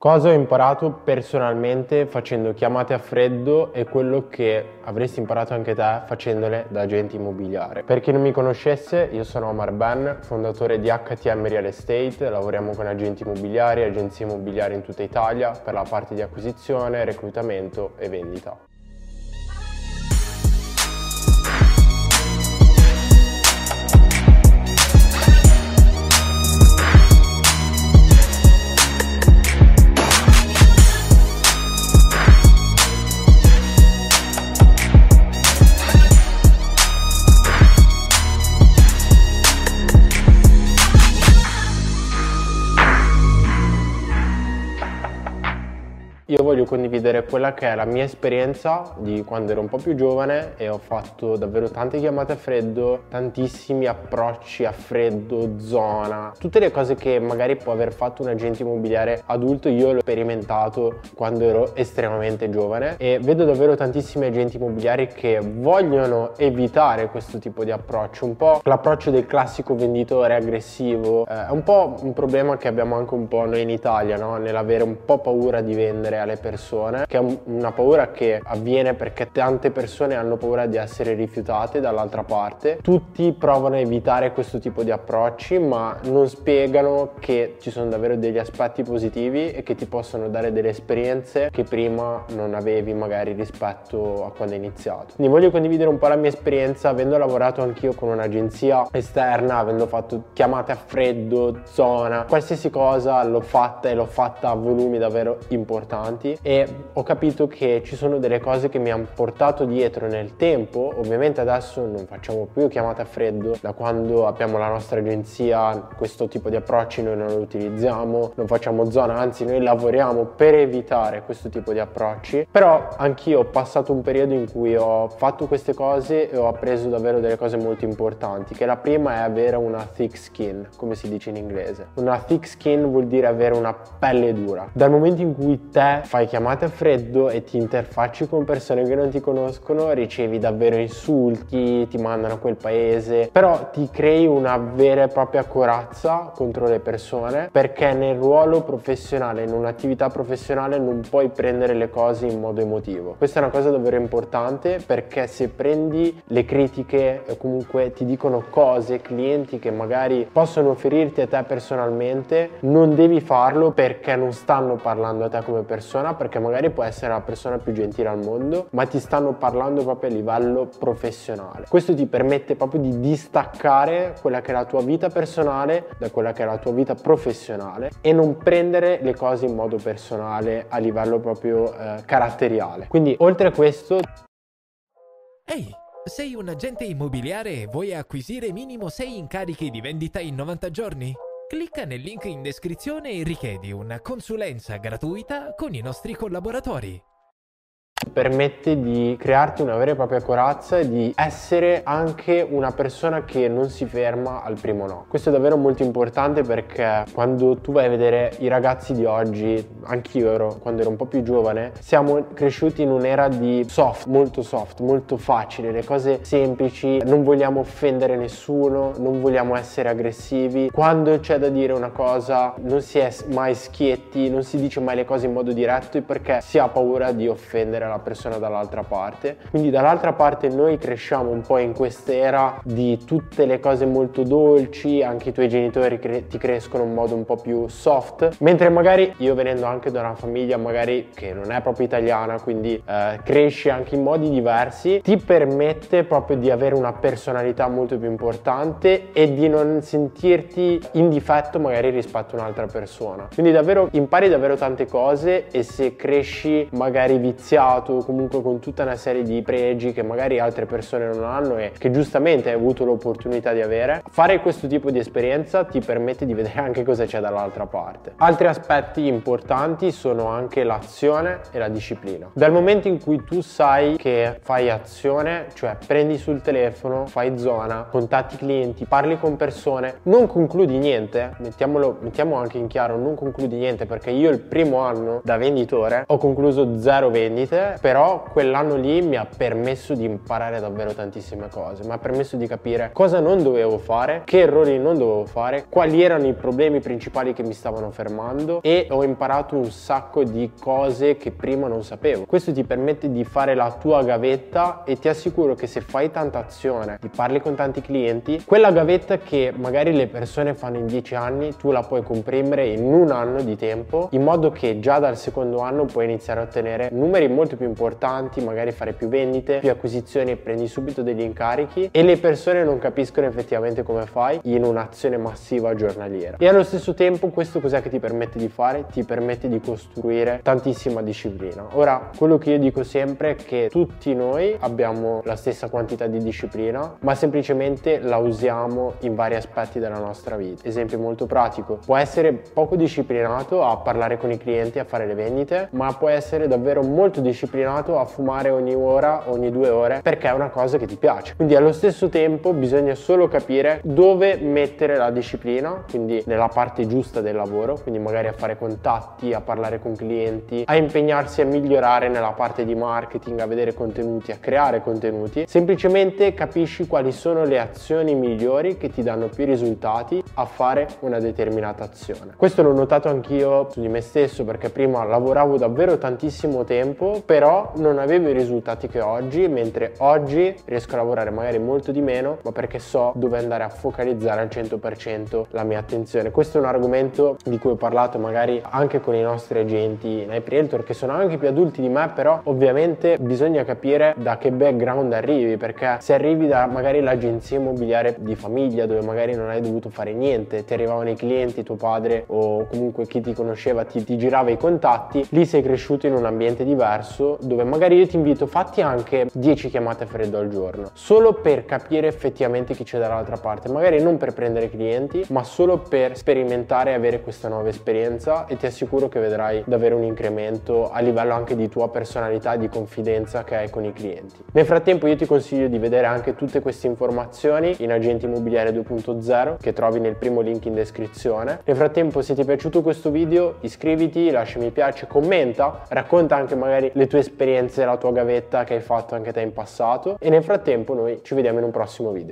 Cosa ho imparato personalmente facendo chiamate a freddo e quello che avresti imparato anche te facendole da agente immobiliare. Per chi non mi conoscesse, io sono Omar Ben, fondatore di HTM Real Estate, lavoriamo con agenti immobiliari, agenzie immobiliari in tutta Italia per la parte di acquisizione, reclutamento e vendita. Io voglio condividere quella che è la mia esperienza di quando ero un po' più giovane e ho fatto davvero tante chiamate a freddo, tantissimi approcci a freddo, zona, tutte le cose che magari può aver fatto un agente immobiliare adulto, io l'ho sperimentato quando ero estremamente giovane e vedo davvero tantissimi agenti immobiliari che vogliono evitare questo tipo di approccio, un po' l'approccio del classico venditore aggressivo, eh, è un po' un problema che abbiamo anche un po' noi in Italia, no? nell'avere un po' paura di vendere alle persone, che è una paura che avviene perché tante persone hanno paura di essere rifiutate dall'altra parte. Tutti provano a evitare questo tipo di approcci, ma non spiegano che ci sono davvero degli aspetti positivi e che ti possono dare delle esperienze che prima non avevi magari rispetto a quando hai iniziato. Quindi voglio condividere un po' la mia esperienza avendo lavorato anch'io con un'agenzia esterna, avendo fatto chiamate a freddo, zona, qualsiasi cosa l'ho fatta e l'ho fatta a volumi davvero importanti importanti e ho capito che ci sono delle cose che mi hanno portato dietro nel tempo. Ovviamente adesso non facciamo più chiamate a freddo, da quando abbiamo la nostra agenzia questo tipo di approcci noi non lo utilizziamo, non facciamo zona, anzi noi lavoriamo per evitare questo tipo di approcci. Però anch'io ho passato un periodo in cui ho fatto queste cose e ho appreso davvero delle cose molto importanti, che la prima è avere una thick skin, come si dice in inglese. Una thick skin vuol dire avere una pelle dura. Dal momento in cui te fai chiamate a freddo e ti interfacci con persone che non ti conoscono, ricevi davvero insulti, ti mandano a quel paese, però ti crei una vera e propria corazza contro le persone perché nel ruolo professionale, in un'attività professionale non puoi prendere le cose in modo emotivo. Questa è una cosa davvero importante perché se prendi le critiche o comunque ti dicono cose, clienti che magari possono ferirti a te personalmente, non devi farlo perché non stanno parlando a te come persona persona perché magari può essere la persona più gentile al mondo, ma ti stanno parlando proprio a livello professionale. Questo ti permette proprio di distaccare quella che è la tua vita personale da quella che è la tua vita professionale e non prendere le cose in modo personale a livello proprio eh, caratteriale. Quindi oltre a questo... Ehi! Sei un agente immobiliare e vuoi acquisire minimo 6 incarichi di vendita in 90 giorni? Clicca nel link in descrizione e richiedi una consulenza gratuita con i nostri collaboratori permette di crearti una vera e propria corazza e di essere anche una persona che non si ferma al primo no. Questo è davvero molto importante perché quando tu vai a vedere i ragazzi di oggi, anch'io ero quando ero un po' più giovane, siamo cresciuti in un'era di soft, molto soft, molto facile, le cose semplici, non vogliamo offendere nessuno, non vogliamo essere aggressivi. Quando c'è da dire una cosa non si è mai schietti, non si dice mai le cose in modo diretto perché si ha paura di offendere la persona dall'altra parte. Quindi dall'altra parte noi cresciamo un po' in quest'era di tutte le cose molto dolci, anche i tuoi genitori cre- ti crescono in modo un po' più soft, mentre magari io venendo anche da una famiglia magari che non è proprio italiana, quindi eh, cresci anche in modi diversi, ti permette proprio di avere una personalità molto più importante e di non sentirti in difetto magari rispetto a un'altra persona. Quindi davvero impari davvero tante cose e se cresci magari viziato dotato comunque con tutta una serie di pregi che magari altre persone non hanno e che giustamente hai avuto l'opportunità di avere. Fare questo tipo di esperienza ti permette di vedere anche cosa c'è dall'altra parte. Altri aspetti importanti sono anche l'azione e la disciplina. Dal momento in cui tu sai che fai azione, cioè prendi sul telefono, fai zona, contatti clienti, parli con persone, non concludi niente, mettiamolo, mettiamo anche in chiaro, non concludi niente perché io il primo anno da venditore ho concluso zero vendite però quell'anno lì mi ha permesso di imparare davvero tantissime cose, mi ha permesso di capire cosa non dovevo fare, che errori non dovevo fare, quali erano i problemi principali che mi stavano fermando e ho imparato un sacco di cose che prima non sapevo. Questo ti permette di fare la tua gavetta e ti assicuro che se fai tanta azione, ti parli con tanti clienti, quella gavetta che magari le persone fanno in 10 anni, tu la puoi comprimere in un anno di tempo, in modo che già dal secondo anno puoi iniziare a ottenere numeri molto più importanti, magari fare più vendite, più acquisizioni e prendi subito degli incarichi e le persone non capiscono effettivamente come fai in un'azione massiva giornaliera. E allo stesso tempo questo cos'è che ti permette di fare? Ti permette di costruire tantissima disciplina. Ora, quello che io dico sempre è che tutti noi abbiamo la stessa quantità di disciplina, ma semplicemente la usiamo in vari aspetti della nostra vita. Esempio molto pratico, può essere poco disciplinato a parlare con i clienti, a fare le vendite, ma può essere davvero molto disciplinato a fumare ogni ora, ogni due ore, perché è una cosa che ti piace. Quindi allo stesso tempo bisogna solo capire dove mettere la disciplina, quindi nella parte giusta del lavoro, quindi magari a fare contatti, a parlare con clienti, a impegnarsi a migliorare nella parte di marketing, a vedere contenuti, a creare contenuti. Semplicemente capisci quali sono le azioni migliori che ti danno più risultati a fare una determinata azione. Questo l'ho notato anch'io su di me stesso perché prima lavoravo davvero tantissimo tempo, però non avevo i risultati che oggi, mentre oggi riesco a lavorare magari molto di meno, ma perché so dove andare a focalizzare al 100% la mia attenzione. Questo è un argomento di cui ho parlato magari anche con i nostri agenti nei realtor che sono anche più adulti di me, però ovviamente bisogna capire da che background arrivi, perché se arrivi da magari l'agenzia immobiliare di famiglia dove magari non hai dovuto fare niente, ti arrivavano i clienti, tuo padre o comunque chi ti conosceva ti, ti girava i contatti, lì sei cresciuto in un ambiente diverso dove magari io ti invito, fatti anche 10 chiamate a freddo al giorno, solo per capire effettivamente chi c'è dall'altra parte, magari non per prendere clienti, ma solo per sperimentare e avere questa nuova esperienza e ti assicuro che vedrai davvero un incremento a livello anche di tua personalità e di confidenza che hai con i clienti. Nel frattempo io ti consiglio di vedere anche tutte queste informazioni in Agente Immobiliare 2.0 che trovi nel primo link in descrizione. Nel frattempo se ti è piaciuto questo video iscriviti, lascia mi piace, commenta, racconta anche magari le tue esperienze, la tua gavetta che hai fatto anche te in passato e nel frattempo noi ci vediamo in un prossimo video.